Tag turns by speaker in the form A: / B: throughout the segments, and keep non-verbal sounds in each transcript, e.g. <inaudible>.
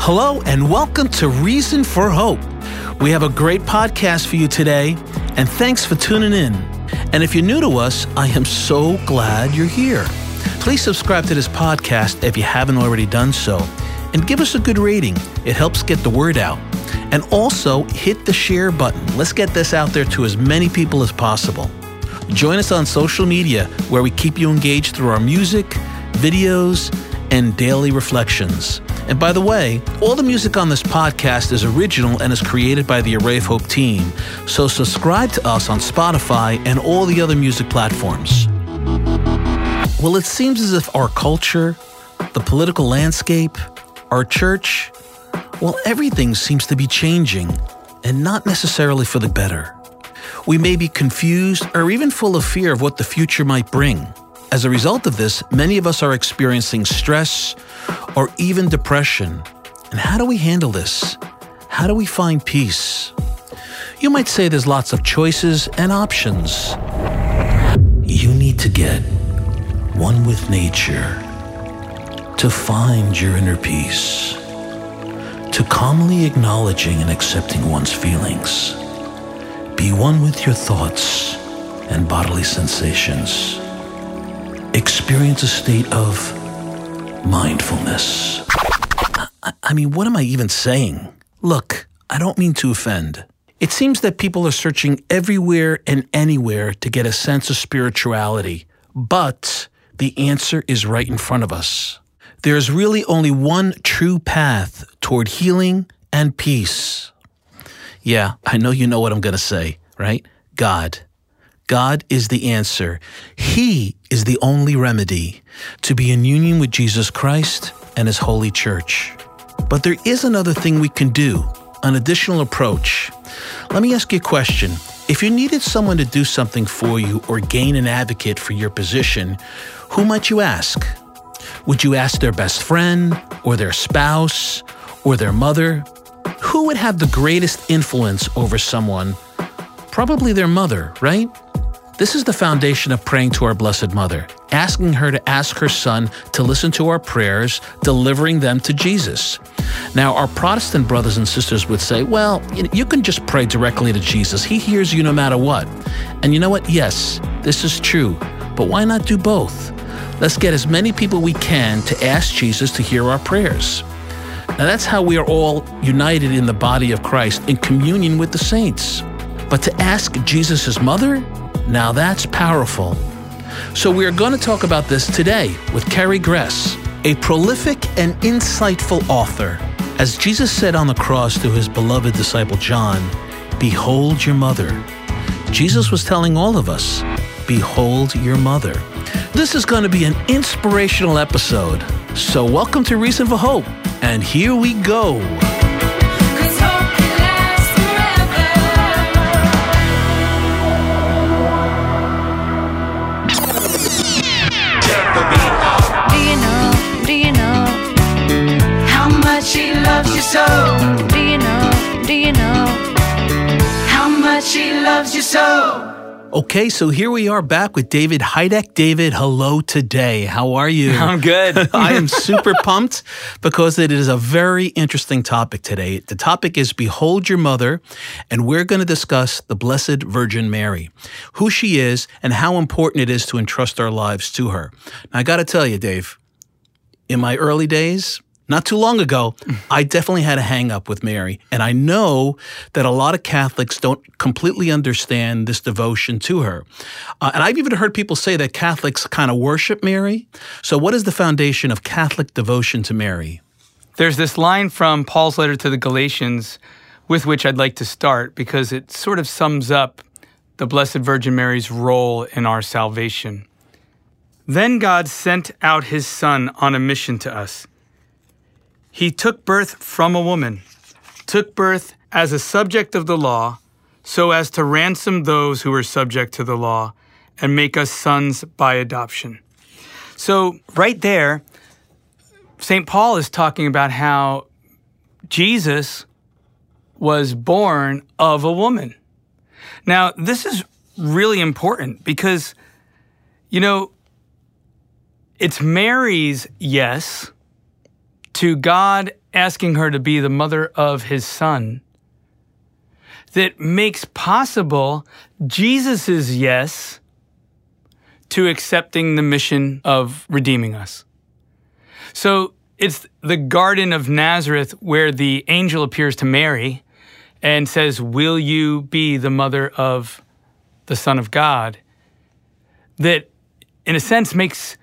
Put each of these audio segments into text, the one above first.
A: Hello, and welcome to Reason for Hope. We have a great podcast for you today, and thanks for tuning in. And if you're new to us, I am so glad you're here. Please subscribe to this podcast if you haven't already done so, and give us a good rating. It helps get the word out. And also hit the share button. Let's get this out there to as many people as possible. Join us on social media where we keep you engaged through our music, videos, and daily reflections. And by the way, all the music on this podcast is original and is created by the Array of Hope team. So subscribe to us on Spotify and all the other music platforms. Well, it seems as if our culture, the political landscape, our church, well, everything seems to be changing, and not necessarily for the better. We may be confused or even full of fear of what the future might bring. As a result of this, many of us are experiencing stress or even depression. And how do we handle this? How do we find peace? You might say there's lots of choices and options. You need to get one with nature to find your inner peace, to calmly acknowledging and accepting one's feelings. Be one with your thoughts and bodily sensations. Experience a state of mindfulness. I, I mean, what am I even saying? Look, I don't mean to offend. It seems that people are searching everywhere and anywhere to get a sense of spirituality, but the answer is right in front of us. There is really only one true path toward healing and peace. Yeah, I know you know what I'm going to say, right? God. God is the answer. He is the only remedy to be in union with Jesus Christ and His holy church. But there is another thing we can do, an additional approach. Let me ask you a question. If you needed someone to do something for you or gain an advocate for your position, who might you ask? Would you ask their best friend or their spouse or their mother? Who would have the greatest influence over someone? Probably their mother, right? This is the foundation of praying to our Blessed Mother, asking her to ask her Son to listen to our prayers, delivering them to Jesus. Now, our Protestant brothers and sisters would say, well, you can just pray directly to Jesus. He hears you no matter what. And you know what? Yes, this is true. But why not do both? Let's get as many people we can to ask Jesus to hear our prayers. Now, that's how we are all united in the body of Christ in communion with the saints. But to ask Jesus' mother, now that's powerful. So we are going to talk about this today with Carrie Gress, a prolific and insightful author. As Jesus said on the cross to his beloved disciple John, Behold your mother. Jesus was telling all of us, Behold your mother. This is going to be an inspirational episode. So, welcome to Reason for Hope. And here we go.
B: hope can last forever.
C: Do you know? Do you know?
D: How much he loves you so.
C: Do you know? Do you know?
D: How much he loves you so.
A: Okay, so here we are back with David Hajduk. David, hello today. How are you? <laughs>
E: I'm good. <laughs>
A: I am super pumped because it is a very interesting topic today. The topic is Behold Your Mother, and we're going to discuss the Blessed Virgin Mary, who she is, and how important it is to entrust our lives to her. Now, I got to tell you, Dave, in my early days, not too long ago, I definitely had a hang up with Mary. And I know that a lot of Catholics don't completely understand this devotion to her. Uh, and I've even heard people say that Catholics kind of worship Mary. So, what is the foundation of Catholic devotion to Mary?
E: There's this line from Paul's letter to the Galatians with which I'd like to start because it sort of sums up the Blessed Virgin Mary's role in our salvation. Then God sent out his Son on a mission to us. He took birth from a woman, took birth as a subject of the law, so as to ransom those who were subject to the law and make us sons by adoption. So, right there, St. Paul is talking about how Jesus was born of a woman. Now, this is really important because, You know, it's Mary's yes to God asking her to be the mother of his son that makes possible Jesus' yes to accepting the mission of redeeming us. So it's the Garden of Nazareth where the angel appears to Mary and says, Will you be the mother of the Son of God? That, in a sense, makes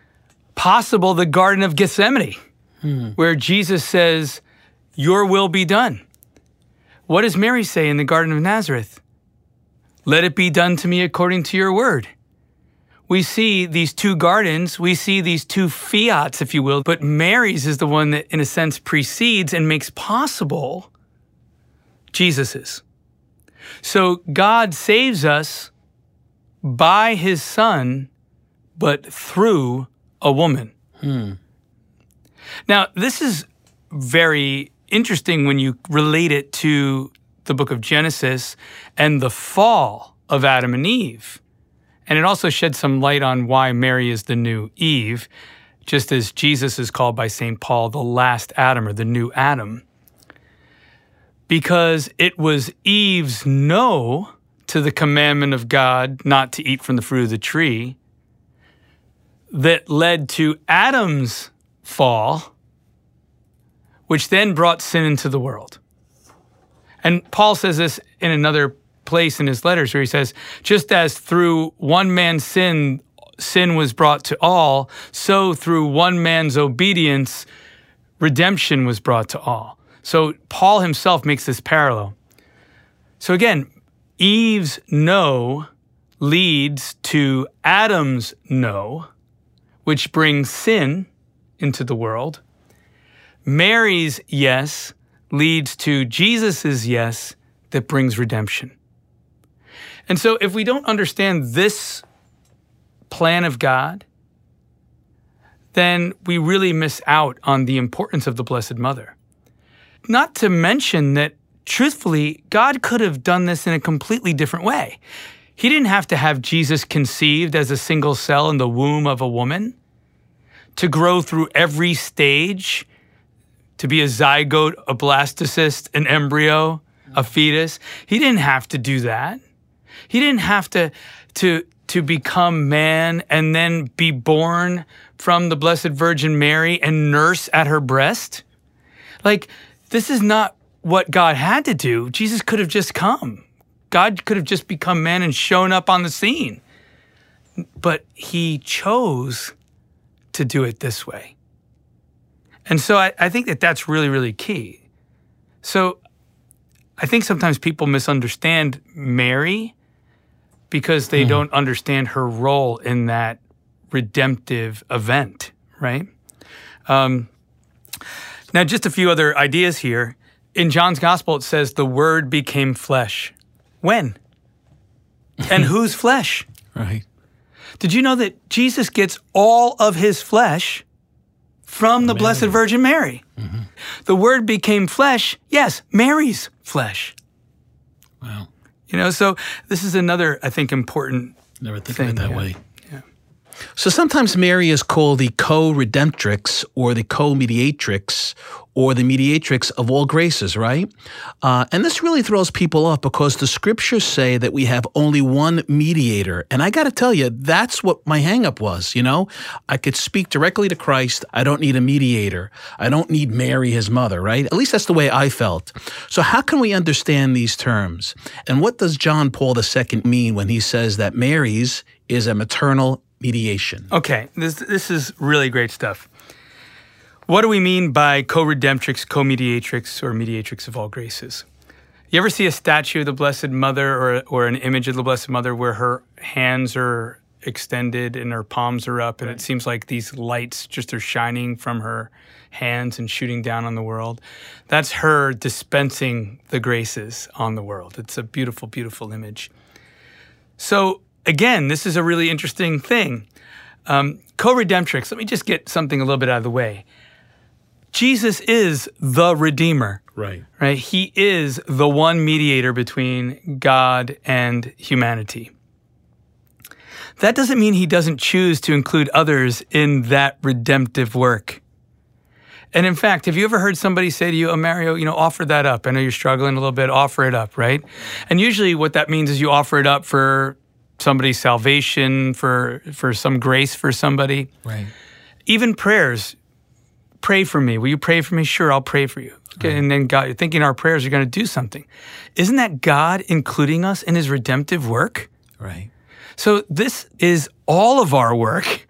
E: possible the Garden of Gethsemane, Hmm. where Jesus says, Your will be done. What does Mary say in the Garden of Nazareth? Let it be done to me according to your word. We see these two gardens, we see these two fiats, if you will, but Mary's is the one that, in a sense, precedes and makes possible Jesus's. So God saves us by his son, but through a woman. Hmm. Now, this is very interesting when you relate it to the book of Genesis and the fall of Adam and Eve. And it also sheds some light on why Mary is the new Eve, just as Jesus is called by St. Paul the last Adam or the new Adam. Because it was Eve's no to the commandment of God not to eat from the fruit of the tree that led to Adam's fall, which then brought sin into the world. And Paul says this in another place in his letters where he says, just as through one man's sin, sin was brought to all, so through one man's obedience, redemption was brought to all. So Paul himself makes this parallel. So again, Eve's no leads to Adam's no, which brings sin into the world. Mary's yes leads to Jesus' yes that brings redemption. And so, if we don't understand this plan of God, then we really miss out on the importance of the Blessed Mother. Not to mention that, truthfully, God could have done this in a completely different way. He didn't have to have Jesus conceived as a single cell in the womb of a woman to grow through every stage, to be a zygote, a blastocyst, an embryo, a fetus. He didn't have to do that. He didn't have to to to become man and then be born from the Blessed Virgin Mary and nurse at her breast. Like this is not what God had to do. Jesus could have just come. God could have just become man and shown up on the scene. But he chose to do it this way. And so I, I think that that's really, really key. So I think sometimes people misunderstand Mary because they don't understand her role in that redemptive event, right? Um, now, just a few other ideas here. In John's gospel, it says the word became flesh. When? <laughs> and whose flesh?
A: Right.
E: Did you know that Jesus gets all of his flesh from the Blessed Virgin Mary? Mm-hmm. The word became flesh, yes, Mary's flesh.
A: Wow.
E: You know, so this is another, I think, important.
A: Never think
E: thing,
A: of it that way. So sometimes Mary is called the co-redemptrix or the co-mediatrix or the mediatrix of all graces, right? Uh, and this really throws people off because the scriptures say that we have only one mediator. And I got to tell you, that's what my hangup was, you know? I could speak directly to Christ. I don't need a mediator. I don't need Mary, his mother, right? At least that's the way I felt. So how can we understand these terms? And what does John Paul II mean when he says that Mary's is a maternal mediation?
E: Okay, this, this is really great stuff. What do we mean by co redemptrix, co mediatrix, or mediatrix of all graces? You ever see a statue of the Blessed Mother or, or an image of the Blessed Mother where her hands are extended and her palms are up, and it seems like these lights just are shining from her hands and shooting down on the world? That's her dispensing the graces on the world. It's a beautiful, beautiful image. So, again, this is a really interesting thing. Um, Co redemptrix, let me just get something a little bit out of the way. Jesus is the Redeemer,
A: Right.
E: right? He is the one mediator between God and humanity. that doesn't mean he doesn't choose to include others in that redemptive work. And in fact, have you ever heard somebody say to you, Oh, Mario, you know, offer that up? I know you're struggling a little bit, offer it up, right? And usually what that means is you offer it up for somebody's salvation, for, for some grace for somebody.
A: Right.
E: Even prayers, pray for me. Will you pray for me? Sure, I'll pray for you. Okay, And then God, thinking our prayers are going to do something. Isn't that God including us in his redemptive work?
A: Right.
E: So this is all of our work.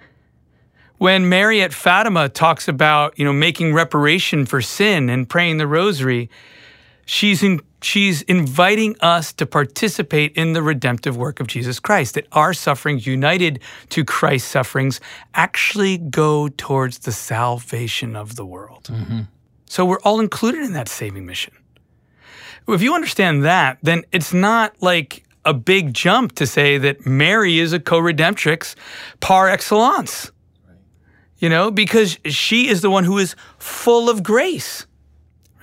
E: When Mary at Fatima talks about, you know, making reparation for sin and praying the rosary, she's in, she's inviting us to participate in the redemptive work of Jesus Christ. That our sufferings united to Christ's sufferings actually go towards the salvation of the world. Mm-hmm. So we're all included in that saving mission. If you understand that, then it's not like a big jump to say that Mary is a co-redemptrix par excellence. You know, because she is the one who is full of grace.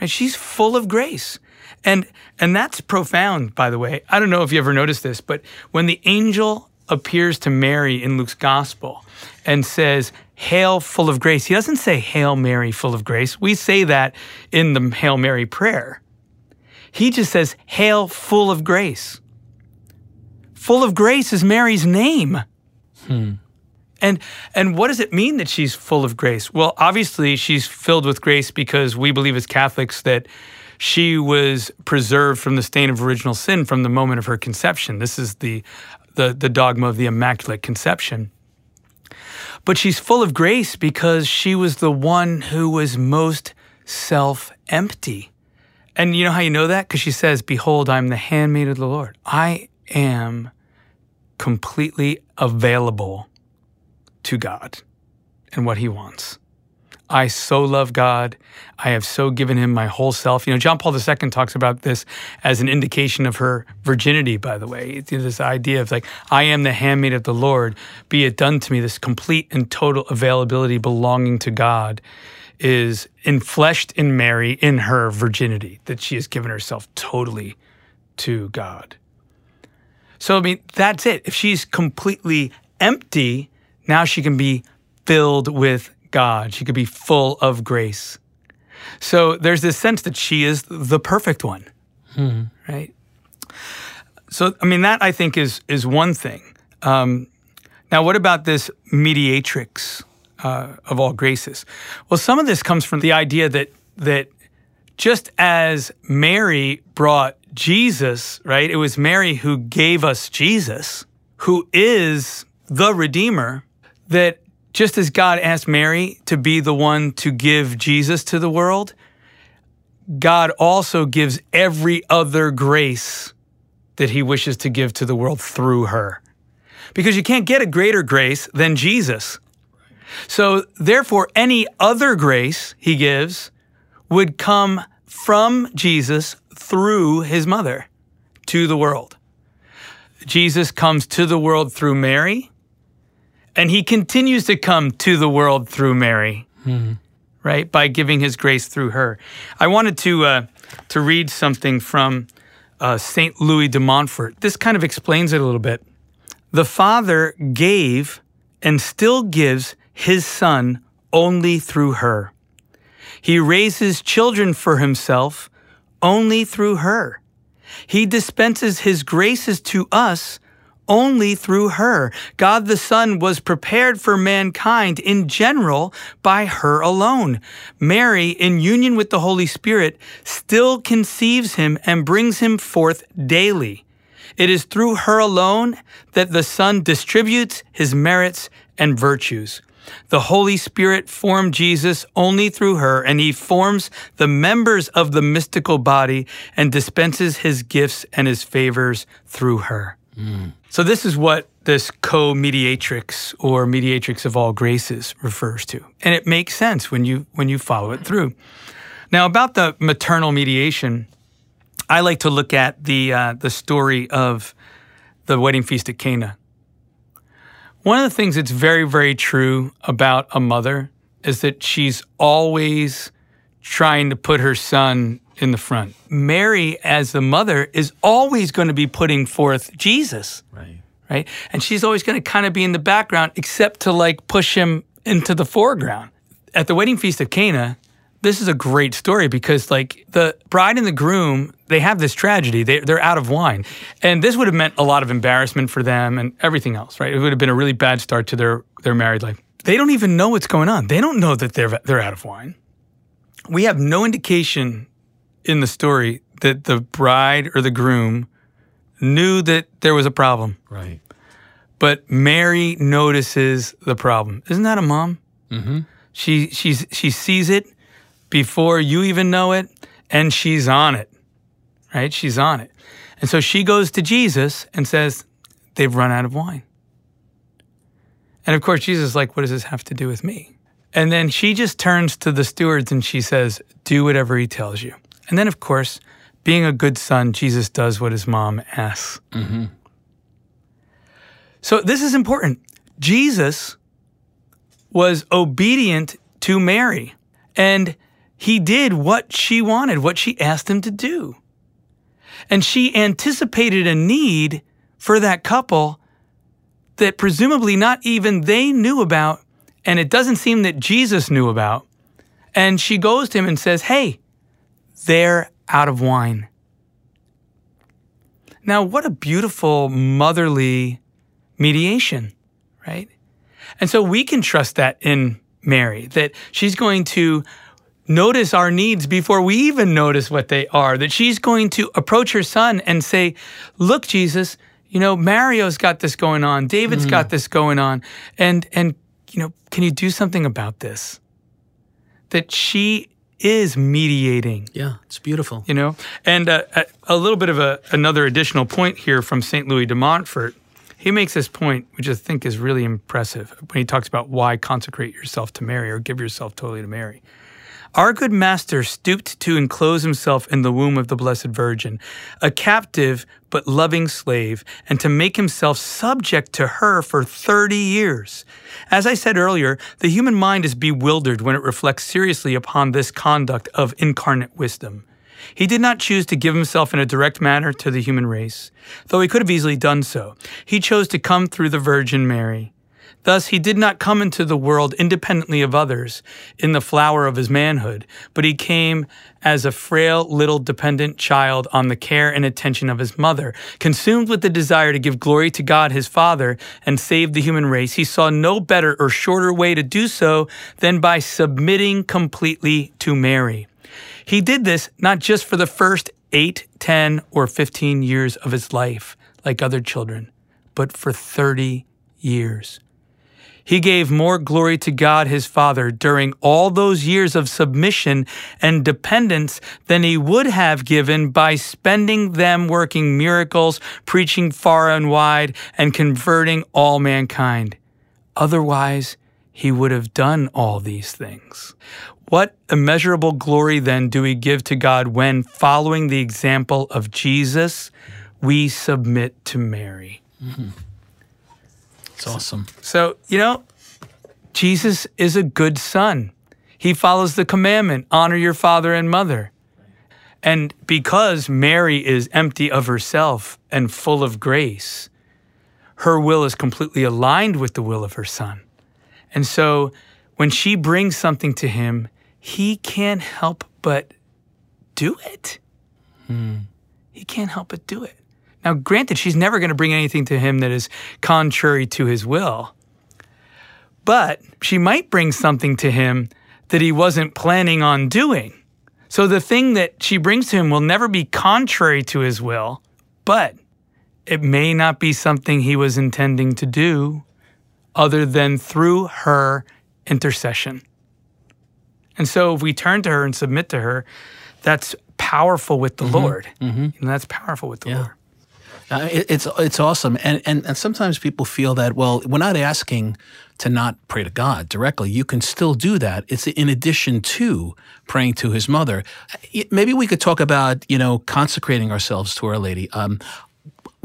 E: Right? She's full of grace. And and that's profound, by the way. I don't know if you ever noticed this, but when the angel appears to Mary in Luke's gospel and says, Hail full of grace, he doesn't say Hail Mary full of grace. We say that in the Hail Mary prayer. He just says, Hail full of grace. Full of grace is Mary's name. Hmm. And and what does it mean that she's full of grace? Well, obviously she's filled with grace because we believe as Catholics that she was preserved from the stain of original sin from the moment of her conception. This is the the, the dogma of the Immaculate Conception. But she's full of grace because she was the one who was most self empty. And you know how you know that? Because she says, Behold, I'm the handmaid of the Lord. I am completely available to God and what He wants. I so love God. I have so given Him my whole self. You know, John Paul II talks about this as an indication of her virginity, by the way. It's this idea of like, I am the handmaid of the Lord, be it done to me. This complete and total availability belonging to God is enfleshed in Mary in her virginity, that she has given herself totally to God. So, I mean, that's it. If she's completely empty, now she can be filled with God. She could be full of grace. So there's this sense that she is the perfect one, right? So, I mean, that I think is is one thing. Um, now, what about this mediatrix uh, of all graces? Well, some of this comes from the idea that that just as Mary brought Jesus, right? It was Mary who gave us Jesus, who is the Redeemer, that just as God asked Mary to be the one to give Jesus to the world, God also gives every other grace that he wishes to give to the world through her. Because you can't get a greater grace than Jesus. So, therefore, any other grace he gives would come from Jesus through his mother to the world. Jesus comes to the world through Mary, and he continues to come to the world through Mary, right? By giving his grace through her. I wanted to, uh, to read something from uh, St. Louis de Montfort. This kind of explains it a little bit. The Father gave and still gives his Son only through her. He raises children for himself only through her. He dispenses his graces to us only through her. God the Son was prepared for mankind in general by her alone. Mary, in union with the Holy Spirit, still conceives him and brings him forth daily. It is through her alone that the Son distributes his merits and virtues. The Holy Spirit formed Jesus only through her, and he forms the members of the mystical body and dispenses his gifts and his favors through her. Mm. So, this is what this co mediatrix or mediatrix of all graces refers to. And it makes sense when you, when you follow it through. Now, about the maternal mediation, I like to look at the, uh, the story of the wedding feast at Cana. One of the things that's very, very true about a mother is that she's always trying to put her son in the front. Mary, as the mother, is always going to be putting forth Jesus,
A: Right.
E: right? And she's always going to kind of be in the background, except to like push him into the foreground. At the wedding feast of Cana, this is a great story because like the bride and the groom, they have this tragedy. They, they're out of wine. And this would have meant a lot of embarrassment for them and everything else, right? It would have been a really bad start to their, their married life. They don't even know what's going on. They don't know that they're, they're out of wine. We have no indication in the story that the bride or the groom knew that there was a problem.
A: Right.
E: But Mary notices the problem. Isn't that a mom? Mm-hmm. She she's she sees it before you even know it, and she's on it. Right? She's on it. And so she goes to Jesus and says, They've run out of wine. And of course, Jesus is like, What does this have to do with me? And then she just turns to the stewards and she says, Do whatever he tells you. And then, of course, being a good son, Jesus does what his mom asks. Mm-hmm. So this is important. Jesus was obedient to Mary, and he did what she wanted, what she asked him to do. And she anticipated a need for that couple that presumably not even they knew about, and it doesn't seem that Jesus knew about. And she goes to him and says, Hey, they're out of wine. Now, what a beautiful motherly mediation, right? And so we can trust that in Mary, that she's going to notice our needs before we even notice what they are, that she's going to approach her son and say, Look, Jesus, you know, Mario's got this going on, David's mm. got this going on, and and you know, can you do something about this? That she is mediating.
A: Yeah, it's beautiful.
E: you know? And uh, a, a little bit of a, another additional point here from st louis de montfort. He makes this point which i think is really impressive when he talks about why consecrate yourself to mary or give yourself totally to mary our good master stooped to enclose himself in the womb of the Blessed Virgin, a captive but loving slave, and to make himself subject to her for 30 years. As I said earlier, the human mind is bewildered when it reflects seriously upon this conduct of incarnate wisdom. He did not choose to give himself in a direct manner to the human race, though he could have easily done so. He chose to come through the Virgin Mary. Thus, he did not come into the world independently of others in the flower of his manhood, but he came as a frail little dependent child on the care and attention of his mother. Consumed with the desire to give glory to God his Father and save the human race, he saw no better or shorter way to do so than by submitting completely to Mary. He did this not just for the first 8, 10, or 15 years of his life, like other children, but for 30 years. He gave more glory to God his Father during all those years of submission and dependence than he would have given by spending them working miracles, preaching far and wide, and converting all mankind. Otherwise, he would have done all these things. What immeasurable glory then do we give to God when, following the example of Jesus, we submit to Mary? Mm-hmm.
A: It's awesome.
E: So, you know, Jesus is a good son. He follows the commandment honor your father and mother. And because Mary is empty of herself and full of grace, her will is completely aligned with the will of her son. And so when she brings something to him, he can't help but do it. Hmm. He can't help but do it. Now, granted, she's never going to bring anything to him that is contrary to his will, but she might bring something to him that he wasn't planning on doing. So the thing that she brings to him will never be contrary to his will, but it may not be something he was intending to do other than through her intercession. And so if we turn to her and submit to her, that's powerful with the mm-hmm. Lord. Mm-hmm. And that's powerful with the
A: Yeah.
E: Lord.
A: Uh, it, it's it's awesome, and, and and sometimes people feel that well, we're not asking to not pray to God directly. You can still do that. It's in addition to praying to His mother. Maybe we could talk about you know consecrating ourselves to Our Lady. Um,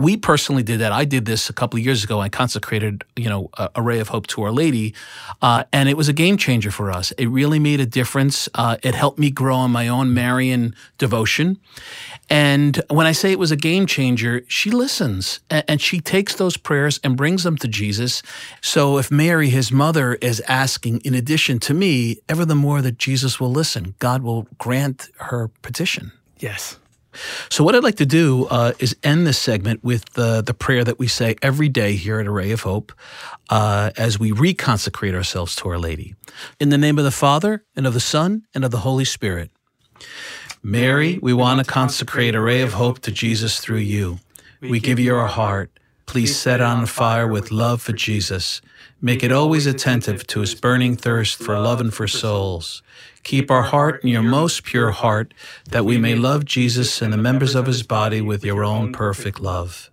A: we personally did that. I did this a couple of years ago. I consecrated, you know, a, ray of hope to Our Lady, uh, and it was a game changer for us. It really made a difference. Uh, it helped me grow in my own Marian devotion. And when I say it was a game changer, she listens a- and she takes those prayers and brings them to Jesus. So if Mary, his mother, is asking, in addition to me, ever the more that Jesus will listen, God will grant her petition.
E: Yes.
A: So, what I'd like to do uh, is end this segment with the, the prayer that we say every day here at Array of Hope uh, as we reconsecrate ourselves to Our Lady. In the name of the Father, and of the Son, and of the Holy Spirit. Mary, we want to consecrate Array of Hope to Jesus through you. We give you our heart. Please set on fire with love for Jesus. Make it always attentive to his burning thirst for love and for souls. Keep our heart in your most pure heart, that we may love Jesus and the members of his body with your own perfect love.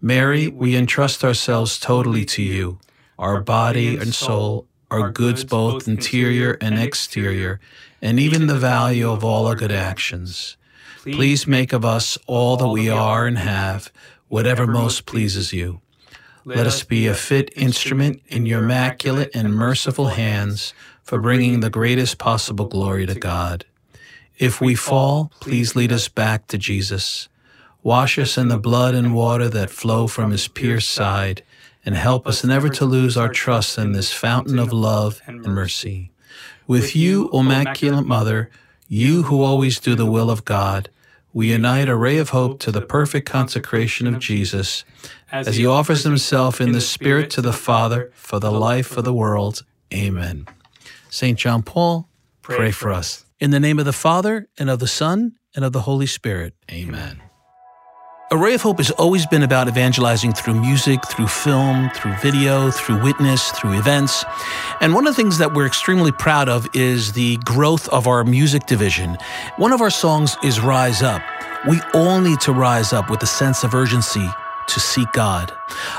A: Mary, we entrust ourselves totally to you, our body and soul, our goods both interior and exterior, and even the value of all our good actions. Please make of us all that we are and have, whatever most pleases you. Let us be a fit instrument in your immaculate and merciful hands for bringing the greatest possible glory to God. If we fall, please lead us back to Jesus. Wash us in the blood and water that flow from his pierced side, and help us never to lose our trust in this fountain of love and mercy. With you, O Immaculate Mother, you who always do the will of God, we unite Array of Hope to the perfect consecration of Jesus as he offers himself in the Spirit to the Father for the life of the world. Amen. St. John Paul, pray for us. In the name of the Father, and of the Son, and of the Holy Spirit. Amen. Array of Hope has always been about evangelizing through music, through film, through video, through witness, through events. And one of the things that we're extremely proud of is the growth of our music division. One of our songs is Rise Up. We all need to rise up with a sense of urgency to seek God.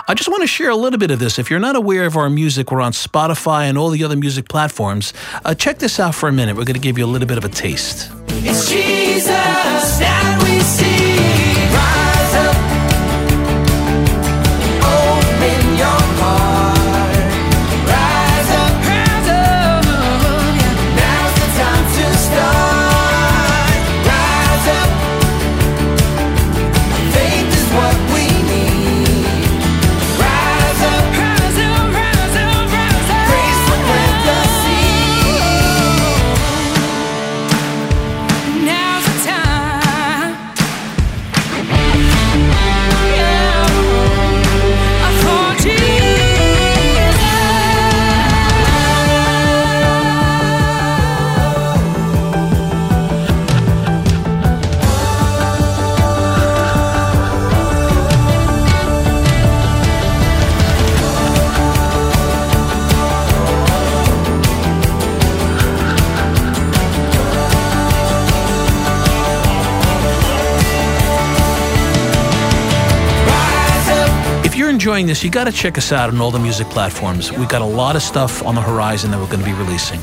A: I just want to share a little bit of this. If you're not aware of our music, we're on Spotify and all the other music platforms. Uh, check this out for a minute. We're going to give you a little bit of a taste.
D: It's Jesus that we see.
A: Enjoying this, you got to check us out on all the music platforms. We've got a lot of stuff on the horizon that we're going to be releasing.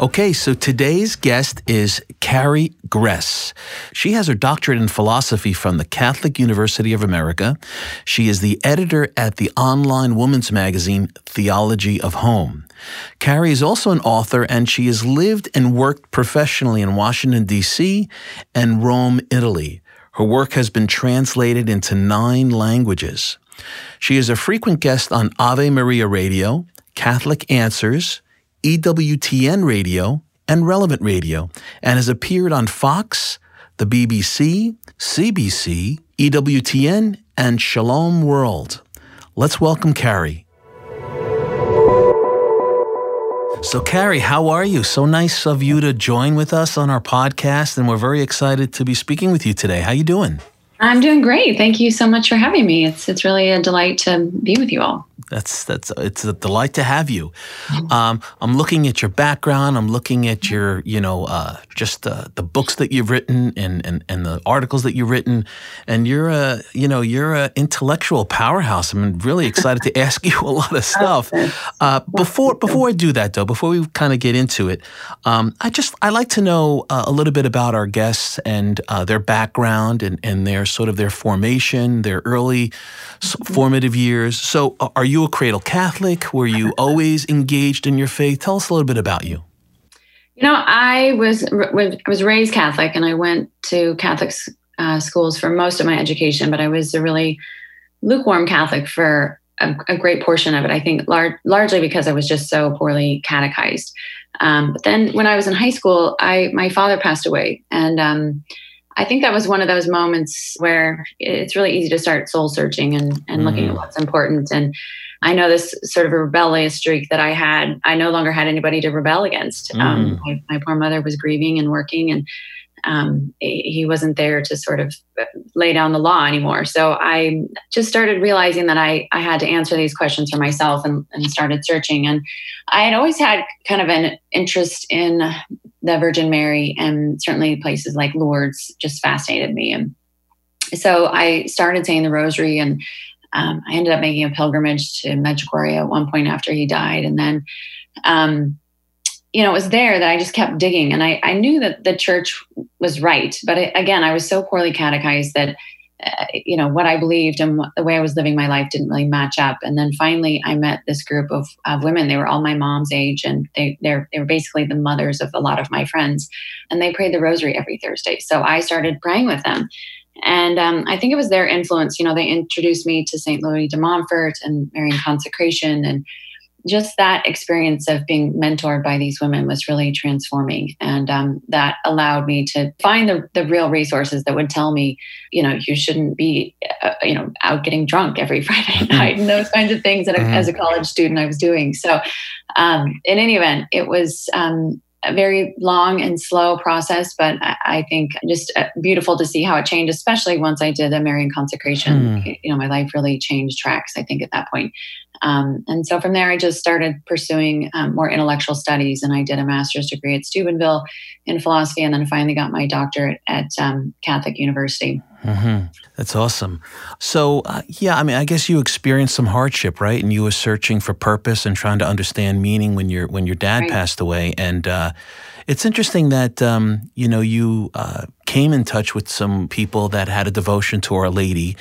A: Okay, so today's guest is Carrie Gress. She has her doctorate in philosophy from the Catholic University of America. She is the editor at the online women's magazine Theology of Home. Carrie is also an author, and she has lived and worked professionally in Washington, D.C. and Rome, Italy. Her work has been translated into nine languages. She is a frequent guest on Ave Maria Radio, Catholic Answers, EWTN Radio, and Relevant Radio, and has appeared on Fox, the BBC, CBC, EWTN, and Shalom World. Let's welcome Carrie. So, Carrie, how are you? So nice of you to join with us on our podcast, and we're very excited to be speaking with you today. How you doing?
F: I'm doing great. Thank you so much for having me. It's it's really a delight to be with you all.
A: That's that's it's a delight to have you. Um, I'm looking at your background. I'm looking at your you know uh, just uh, the books that you've written and, and and the articles that you've written, and you're a you know you're a intellectual powerhouse. I'm really excited to ask you a lot of <laughs> stuff. Uh, before before I do that though, before we kind of get into it, um, I just I like to know uh, a little bit about our guests and uh, their background and and their sort of their formation, their early s- formative years. So, are you a cradle Catholic? Were you <laughs> always engaged in your faith? Tell us a little bit about you.
F: You know, I was was I was raised Catholic, and I went to Catholic uh, schools for most of my education. But I was a really lukewarm Catholic for a, a great portion of it. I think lar- largely because I was just so poorly catechized. Um, but then, when I was in high school, I my father passed away, and um, I think that was one of those moments where it's really easy to start soul searching and, and looking at what's important. And I know this sort of a rebellious streak that I had, I no longer had anybody to rebel against. Um, my, my poor mother was grieving and working, and um, he wasn't there to sort of lay down the law anymore. So I just started realizing that I, I had to answer these questions for myself and, and started searching. And I had always had kind of an interest in the Virgin Mary, and certainly places like Lourdes just fascinated me. And so I started saying the Rosary, and um, I ended up making a pilgrimage to Medjugorje at one point after he died, and then. Um, you know, it was there that I just kept digging, and I, I knew that the church was right, but I, again, I was so poorly catechized that uh, you know what I believed and what, the way I was living my life didn't really match up. And then finally, I met this group of, of women. They were all my mom's age, and they they're they were basically the mothers of a lot of my friends, and they prayed the Rosary every Thursday. So I started praying with them. And um, I think it was their influence. You know, they introduced me to St. Louis de Montfort and Marian consecration, and just that experience of being mentored by these women was really transforming. And um, that allowed me to find the, the real resources that would tell me, you know, you shouldn't be, uh, you know, out getting drunk every <laughs> Friday night and those kinds of things that
A: Mhm.
F: as a college student I was doing. So, um, in any event, it was. A very long and slow process, but I, I think just uh, beautiful to see how it changed, especially once I did a Marian consecration. You know, my life really changed tracks, I think, at that point. Um, and so from there, I just started pursuing um, more intellectual studies, and I did a master's degree at Steubenville in philosophy, and then finally got my doctorate at um, Catholic University.
A: Hmm That's awesome. So, uh, yeah, I mean, I guess you experienced some hardship, right? And you were searching for purpose and trying to understand meaning when your when your dad
F: Right.
A: passed away. And uh, it's interesting that um, you know you uh, came in touch with some people that had a devotion to Our Lady,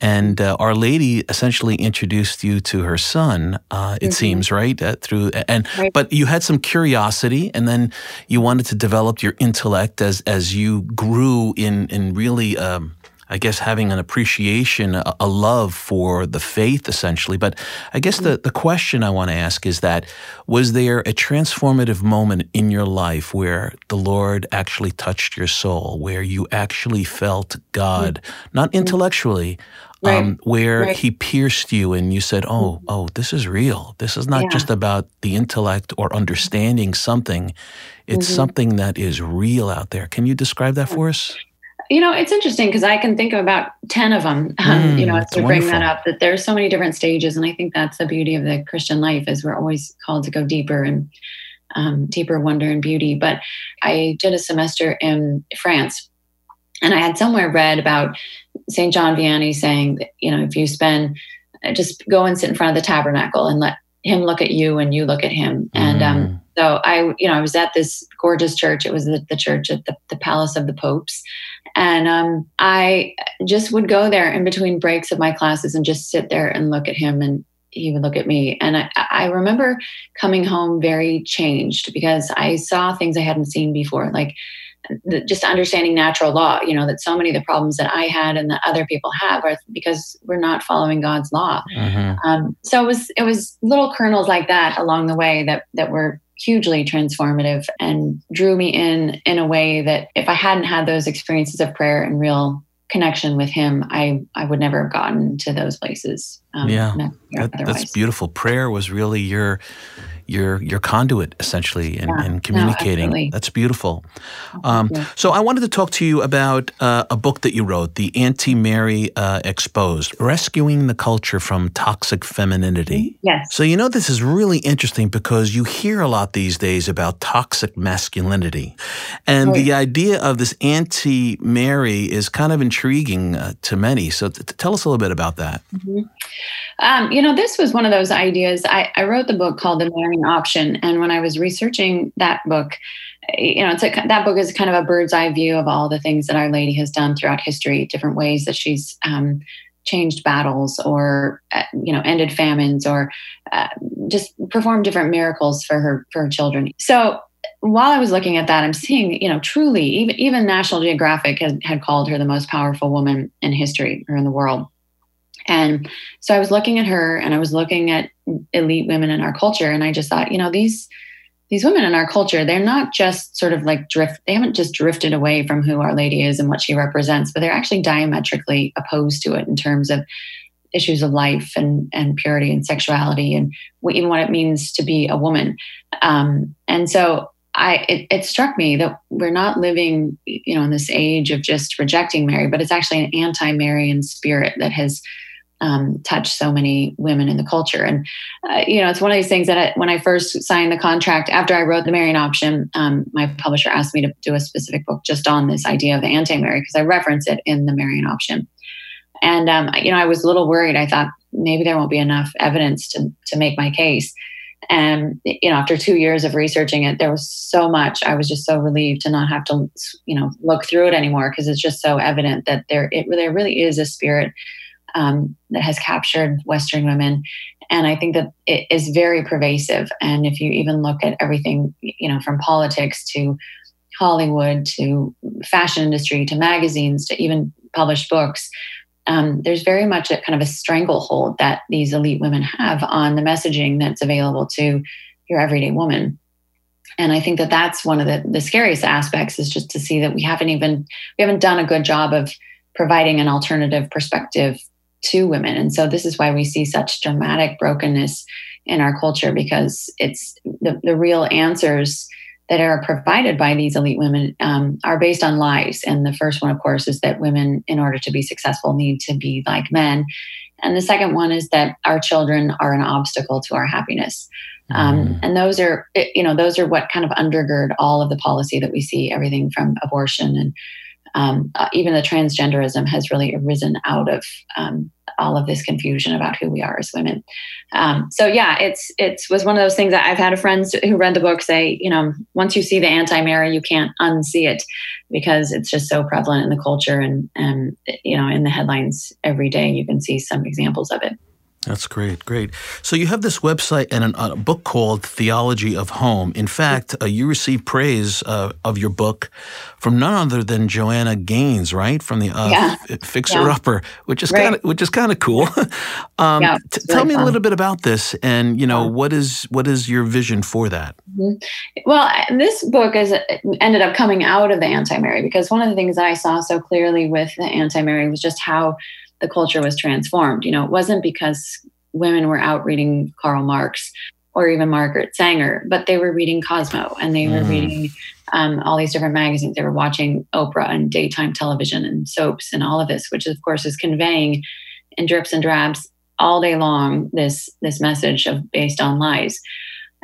A: and uh, Our Lady essentially introduced you to her son. Uh, it seems right uh, through and
F: Right.
A: but you had some curiosity, and then you wanted to develop your intellect as as you grew in in really. Um, I guess having an appreciation, a, a love for the faith, essentially. But I guess the, the question I want to ask is that was there a transformative moment in your life where the Lord actually touched your soul, where you actually felt God, not intellectually, um, where
F: Right.
A: He pierced you and you said, "Oh, oh, this is real. This is not
F: Yeah.
A: just about the intellect or understanding something. It's
F: Mm-hmm.
A: something that is real out there." Can you describe that for us?
F: You know, it's interesting because I can think of about 10 of them, um, <laughs>
A: Mm,
F: you know, to bring that up, that there's so many different stages. And I think that's the beauty of the Christian life is we're always called to go deeper and um, deeper wonder and beauty. But I did a semester in France and I had somewhere read about St. John Vianney saying that, you know, if you spend, uh, just go and sit in front of the tabernacle and let him look at you and you look at him. And um,
A: Mm.
F: so I, you know, I was at this gorgeous church. It was the, the church at the, the Palace of the Popes. And um, I just would go there in between breaks of my classes and just sit there and look at him and he would look at me. And I, I remember coming home very changed because I saw things I hadn't seen before, like the, just understanding natural law, you know, that so many of the problems that I had and that other people have are because we're not following God's law.
A: Mhm.
F: Um, so it was it was little kernels like that along the way that that were hugely transformative and drew me in in a way that if I hadn't had those experiences of prayer and real connection with Him, I I would never have gotten to those places. um,
A: Yeah, That, that's beautiful. Prayer was really your your your conduit essentially in,
F: Yeah.
A: in communicating.
F: absolutely.
A: That's beautiful. Um, so I wanted to talk to you about uh, a book that you wrote, The Anti-Mary uh, Exposed: Rescuing the Culture from Toxic Femininity.
F: Yes.
A: So, you know, this is really interesting because you hear a lot these days about toxic masculinity. And the idea of this Anti-Mary is kind of intriguing uh, to many. So, t- tell us a little bit about that.
F: Um, you know, this was one of those ideas. I, I wrote the book called The Marian Option. And when I was researching that book, you know, it's a, that book is kind of a bird's eye view of all the things that Our Lady has done throughout history, different ways that she's um, changed battles or, uh, you know, ended famines or uh, just performed different miracles for her, for her children. So while I was looking at that, I'm seeing, you know, truly, even, even National Geographic had, had called her the most powerful woman in history or in the world. And so I was looking at her and I was looking at elite women in our culture. And I just thought, you know, these these women in our culture, they're not just sort of like drift, they haven't just drifted away from who Our Lady is and what she represents, but they're actually diametrically opposed to it in terms of issues of life and, and purity and sexuality and what, even what it means to be a woman. Um, and so I it, it struck me that we're not living, you know, in this age of just rejecting Mary, but it's actually an anti-Marian spirit that has um, touched so many women in the culture. And uh, you know, it's one of these things that I, when I first signed the contract, after I wrote the Marian option, um, my publisher asked me to do a specific book just on this idea of the anti-Mary because I reference it in the Marian option. And um, you know, I was a little worried. I thought maybe there won't be enough evidence to to make my case. And you know, after two years of researching it, there was so much. I was just so relieved to not have to, you know, look through it anymore because it's just so evident that there it there really is a spirit um, that has captured Western women, and I think that it is very pervasive. And if you even look at everything, you know, from politics to Hollywood to fashion industry to magazines to even published books, um, there's very much a kind of a stranglehold that these elite women have on the messaging that's available to your everyday woman. And I think that that's one of the, the scariest aspects is just to see that we haven't even we haven't done a good job of providing an alternative perspective to women. And so this is why we see such dramatic brokenness in our culture because it's the, the real answers that are provided by these elite women um, are based on lies. And the first one, of course, is that women, in order to be successful, need to be like men. And the second one is that our children are an obstacle to our happiness. Um, and those are, you know, those are what kind of undergird all of the policy that we see, everything from abortion and um, uh, even the transgenderism has really arisen out of um, all of this confusion about who we are as women. Um, so yeah, it's it was one of those things that I've had a friends who read the book say, you know, once you see the anti-Mary, you can't unsee it because it's just so prevalent in the culture and and you know in the headlines every day you can see some examples of it.
A: That's great, great. So you have this website and an, a book called Theology of Home. In fact, uh, you received praise uh, of your book from none other than Joanna Gaines, right? From the uh,
F: Yeah.
A: F- Fixer
F: Yeah.
A: Upper, which is
F: Right.
A: kind of which is kind of cool. <laughs> um,
F: Yeah,
A: t-
F: it's
A: tell
F: really
A: me a little bit about this, and you know what is what is your vision for that?
F: Well, this book is ended up coming out of the anti-Mary because one of the things that I saw so clearly with the anti-Mary was just how the culture was transformed. You know, it wasn't because women were out reading Karl Marx or even Margaret Sanger, but they were reading Cosmo and they were
A: Mm.
F: reading um, all these different magazines. They were watching Oprah and daytime television and soaps and all of this, which of course is conveying in drips and drabs all day long this this message of based on lies.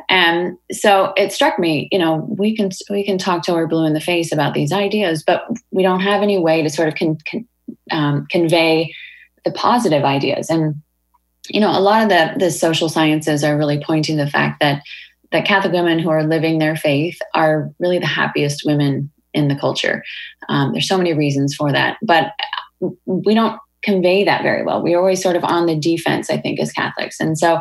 F: And so it struck me, you know, we can we can talk till we're blue in the face about these ideas, but we don't have any way to sort of con, con, um, convey the positive ideas. And you know, a lot of the the social sciences are really pointing the fact that that Catholic women who are living their faith are really the happiest women in the culture. Um, there's so many reasons for that, but we don't convey that very well. We're always sort of on the defense, I think, as Catholics, and so.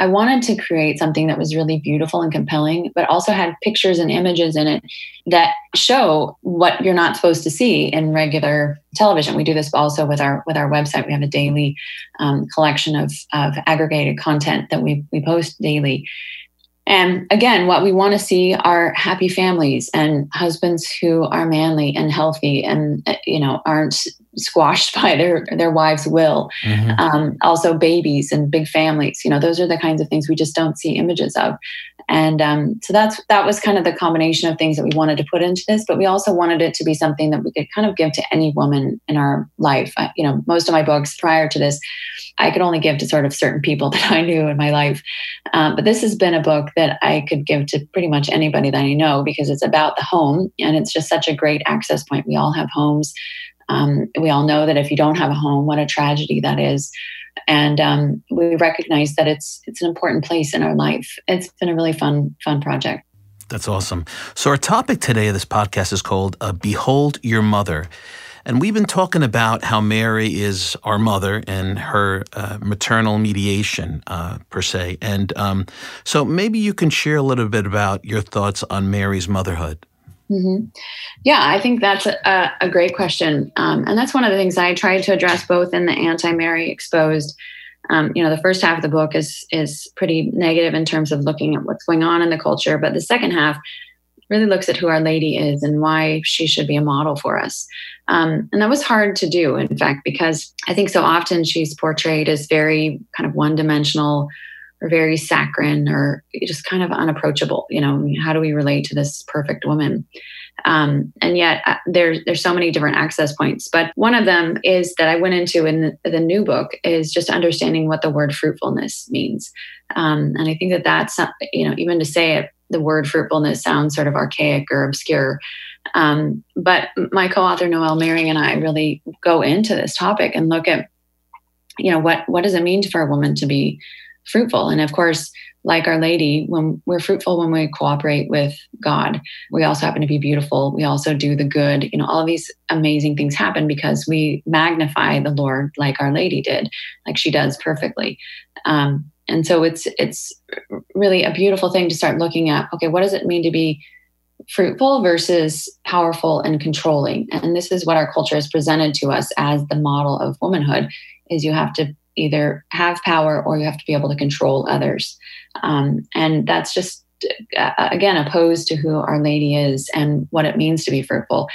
F: I wanted to create something that was really beautiful and compelling, but also had pictures and images in it that show what you're not supposed to see in regular television. We do this also with our with our website. We have a daily um, collection of of aggregated content that we we post daily. And again, what we want to see are happy families and husbands who are manly and healthy and uh, you know aren't squashed <laughs> by their their wives' will.
A: Mhm.
F: Um, also, babies and big families. You know, those are the kinds of things we just don't see images of. And um, so that's that was kind of the combination of things that we wanted to put into this, but we also wanted it to be something that we could kind of give to any woman in our life. I, you know, most of my books prior to this, I could only give to sort of certain people <laughs> that I knew in my life. Um, but this has been a book that I could give to pretty much anybody that I know because it's about the home and it's just such a great access point. We all have homes. Um, we all know that if you don't have a home, what a tragedy that is. And um, we recognize that it's it's an important place in our life. It's been a really fun fun project.
A: That's awesome. So, our topic today of this podcast is called uh, Behold Your Mother. And we've been talking about how Mary is our mother and her uh, maternal mediation, uh, per se. And um, so, maybe you can share a little bit about your thoughts on Mary's motherhood.
F: Hmm Yeah, I think that's a, a great question, um, and that's one of the things I tried to address both in the anti-Mary exposed. Um, you know, the first half of the book is is pretty negative in terms of looking at what's going on in the culture, but the second half really looks at who Our Lady is and why she should be a model for us. Um, and that was hard to do, in fact, because I think so often she's portrayed as very kind of one dimensional or very saccharine or just kind of unapproachable. You know, how do we relate to this perfect woman? Um, and yet uh, there's there's so many different access points. But one of them is that I went into in the, the new book is just understanding what the word fruitfulness means. Um, and I think that that's uh, you know even to say it, the word fruitfulness sounds sort of archaic or obscure. Um, but my co-author Noelle Mering and I really go into this topic and look at you know what what does it mean for a woman to be fruitful. And of course like our lady when we're fruitful when we cooperate with god. We also happen to be beautiful. We also do the good. You know all these amazing things happen because we magnify the lord like our lady did like she does perfectly. Um, and so it's it's really a beautiful thing to start looking at okay what does it mean to be fruitful versus powerful and controlling? And this is what our culture has presented to us as the model of womanhood is you have to either have power or you have to be able to control others. Um, and that's just uh, again opposed to who our lady is and what it means to be fruitful.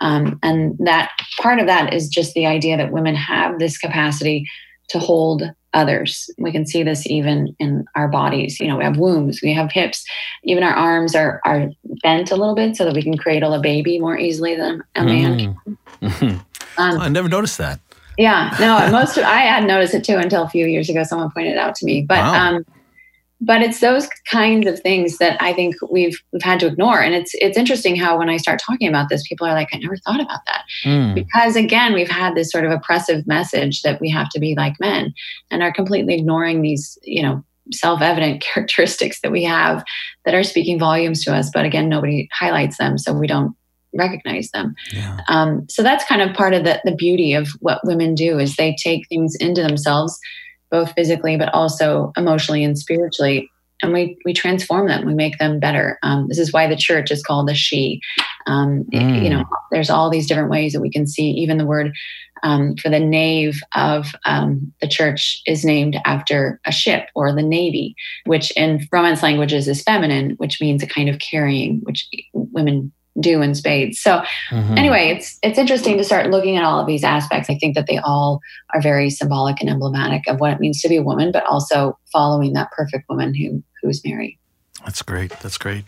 F: Um, and that part of that is just the idea that women have this capacity to hold others. We can see this even in our bodies. You know we have wombs we have hips. Even our arms are are bent a little bit so that we can cradle a baby more easily than a man
A: Mm. <laughs>
F: Um,
A: I never noticed that.
F: Yeah, no, most of, I hadn't noticed it too until a few years ago. Someone pointed it out to me, but
A: Wow.
F: um, but it's those kinds of things that I think we've we've had to ignore. And it's it's interesting how when I start talking about this, people are like, I never thought about that
A: Mm.
F: because again, we've had this sort of oppressive message that we have to be like men, and are completely ignoring these you know self-evident <laughs> characteristics that we have that are speaking volumes to us. But again, nobody highlights them, so we don't recognize them.
A: Yeah.
F: Um, so that's kind of part of the, the beauty of what women do is they take things into themselves, both physically but also emotionally and spiritually, and we we transform them. We make them better. Um, this is why the church is called the she. Um,
A: Mm.
F: You know, there's all these different ways that we can see. Even the word um, for the nave of um, the church is named after a ship or the navy, which in Romance languages is feminine, which means a kind of carrying, which women do in spades. So
A: Mhm.
F: anyway, it's it's interesting to start looking at all of these aspects. I think that they all are very symbolic and emblematic of what it means to be a woman, but also following that perfect woman who who's Mary.
A: That's great. That's great.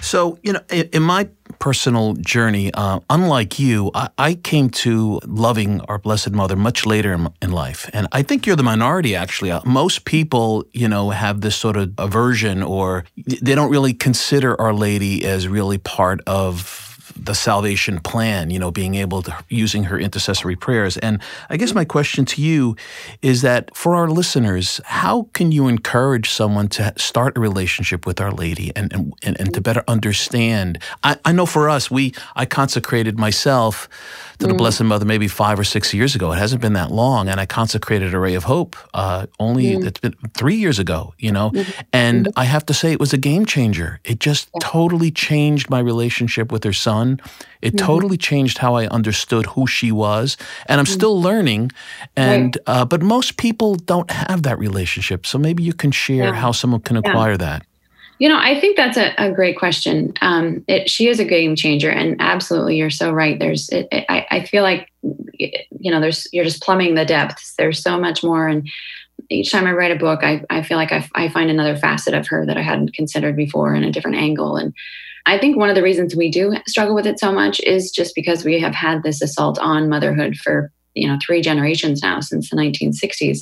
A: So, you know, in, in my personal journey, uh, unlike you, I, I came to loving our Blessed Mother much later in, in life. And I think you're the minority, actually. Uh, most people, you know, have this sort of aversion or they don't really consider Our Lady as really part of the salvation plan, you know, being able to using her intercessory prayers. And I guess my question to you is that for our listeners, how can you encourage someone to start a relationship with Our Lady and and, and, to better understand? I, I know for us, we I consecrated myself to the mm. Blessed Mother maybe five or six years ago. It hasn't been that long, and I consecrated Array of Hope uh, only mm. it's been three years ago. You know, mm-hmm. and mm-hmm. I have to say it was a game changer. It just totally changed my relationship with her son. It mm-hmm. totally changed how I understood who she was, and I'm mm. still learning. And uh, but most people don't have that relationship, so maybe you can share
F: Yeah.
A: how someone can acquire that.
F: You know, I think that's a, a great question. Um, it, she is a game changer, and absolutely, you're so right. There's, it, it, I, I feel like, you know, there's, you're just plumbing the depths. There's so much more, and each time I write a book, I, I feel like I, I find another facet of her that I hadn't considered before in a different angle. And I think one of the reasons we do struggle with it so much is just because we have had this assault on motherhood for you know three generations now since the 1960s.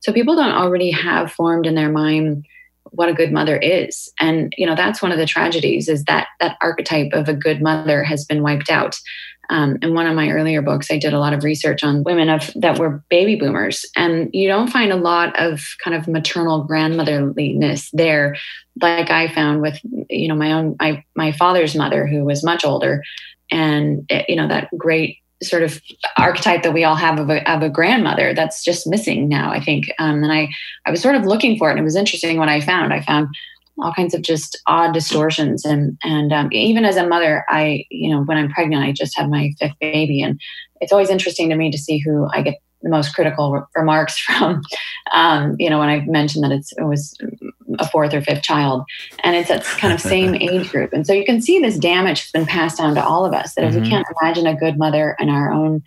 F: So people don't already have formed in their mind what a good mother is. And you know that's one of the tragedies is that that archetype of a good mother has been wiped out. Um, in one of my earlier books i did a lot of research on women of that were baby boomers. And you don't find a lot of kind of maternal grandmotherliness there like i found with you know my own my, my father's mother who was much older. And eh, you know that great sort of archetype that we all have of a, of a grandmother that's just missing now i think. Um, and i i was sort of looking for it and it was interesting what i found. I found all kinds of just odd distortions and and um, even as a mother i you know when i'm pregnant i just had my fifth baby and it's always interesting to me to see who i get the most critical re- remarks <laughs> from. Um, you know when i mentioned that it's, it was a fourth or fifth child and it's that kind of same <laughs> age group and so you can see this damage has been passed down to all of us that if
A: Mhm.
F: we can't imagine a good mother in our own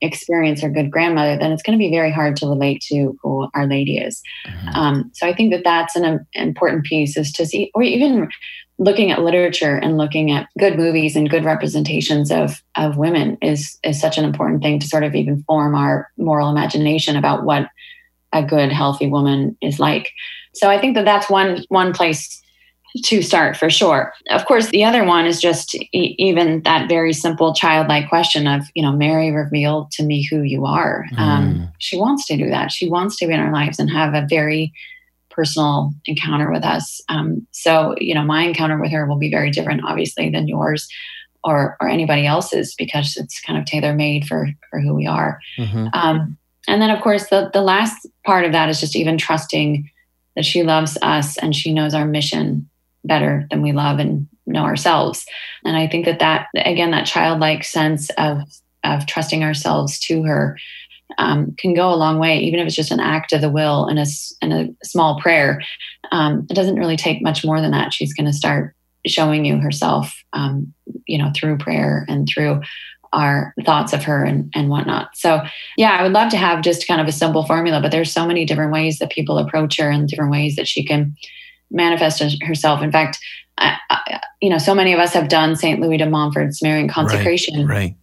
F: experience or good grandmother then it's going to be very hard to relate to who our lady is
A: Mhm.
F: um, so I think that that's an um, important piece is to see, or even looking at literature and looking at good movies and good representations of of women is is such an important thing to sort of even form our moral imagination about what a good healthy woman is like. So I think that that's one one place to start for sure. Of course, the other one is just e- even that very simple childlike question of, you know, Mary revealed to me who you are. Um,
A: Mm.
F: she wants to do that. She wants to be in our lives and have a very personal encounter with us. Um, so, you know, my encounter with her will be very different, obviously, than yours or or anybody else's because it's kind of tailor made for for who we are.
A: Mhm.
F: Um, and then, of course, the the last part of that is just even trusting that she loves us and she knows our mission better than we love and know ourselves. And I think that that again, that childlike sense of of trusting ourselves to her um, can go a long way, even if it's just an act of the will and a and a small prayer. Um, it doesn't really take much more than that. She's going to start showing you herself, um, you know, through prayer and through our thoughts of her and, and whatnot. So, yeah, I would love to have just kind of a simple formula, but there's so many different ways that people approach her and different ways that she can manifest herself. In fact, I, I, you know, so many of us have done St. Louis de Montfort's Marian consecration
A: Right.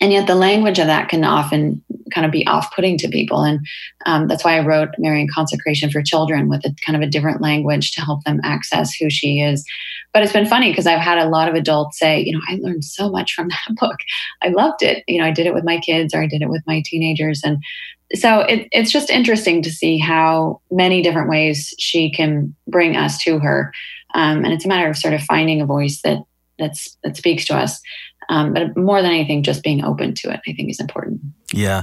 F: and yet the language of that can often kind of be off-putting to people. And um, that's why i wrote marian consecration for children with a kind of a different language to help them access who she is. But it's been funny because i've had a lot of adults say you know i learned so much from <laughs> that book. I loved it. You know i did it with my kids or i did it with my teenagers. And so it, it's just interesting to see how many different ways she can bring us to her. Um, and it's a matter of sort of finding a voice that that's that speaks to us um, but more than anything, just being open to it, I think, is important.
A: Yeah.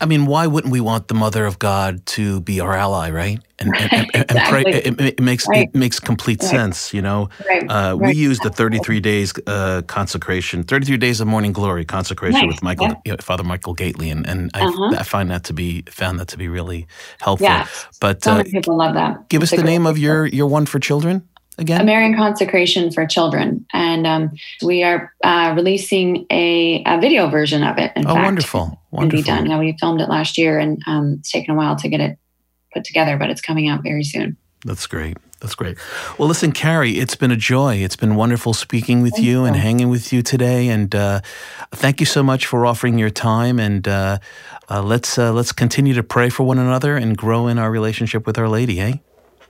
A: I mean, why wouldn't we want the Mother of God to be our ally, right? And, and, and, and pray, <laughs>
F: Exactly.
A: it, it makes
F: Right.
A: it makes complete
F: Right.
A: sense, you know.
F: Right.
A: Uh, We use the 33 days uh, consecration, 33 days of morning glory consecration with Michael,
F: Yeah.
A: you know, Father Michael Gaitley, and, and I,
F: Uh-huh.
A: I find that to be found that to be really helpful.
F: Yeah.
A: But
F: So
A: uh,
F: many people love that.
A: give us
F: It's
A: the name of your your one for children
F: A
A: again.
F: Marian Consecration for Children. And um, we are uh, releasing a, a video version of it. In
A: oh,
F: fact,
A: wonderful,
F: Can be
A: wonderful.
F: done. Yeah, we filmed it last year and um, it's taken a while to get it put together, but it's coming out very soon.
A: That's great. That's great. Well, listen, Carrie, it's been a joy. It's been wonderful speaking with you and hanging with you today. And uh, thank you so much for offering your time. And uh, uh, let's uh, let's continue to pray for one another and grow in our relationship with Our Lady. Eh?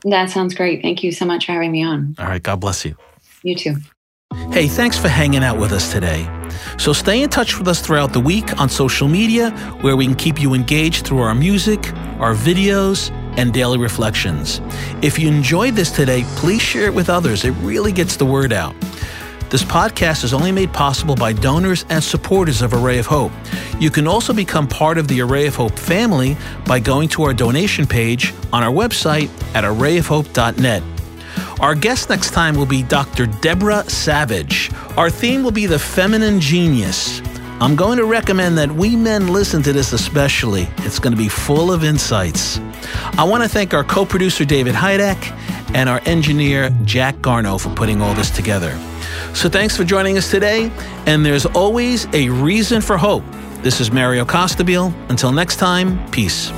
F: That sounds great. Thank you so much for having me on.
A: All right. God bless you.
F: You too.
A: Hey, thanks for hanging out with us today. So stay in touch with us throughout the week on social media, where we can keep you engaged through our music, our videos, and daily reflections. If you enjoyed this today, please share it with others. It really gets the word out. This podcast is only made possible by donors and supporters of Array of Hope. You can also become part of the Array of Hope family by going to our donation page on our website at arrayofhope.net. Our guest next time will be Dr. Deborah Savage. Our theme will be the feminine genius. I'm going to recommend that we men listen to this especially. It's going to be full of insights. I want to thank our co producer, David Hajduk, and our engineer, Jack Garno, for putting all this together. So thanks for joining us today, and there's always a reason for hope. This is Mario Costabile. Until next time, peace.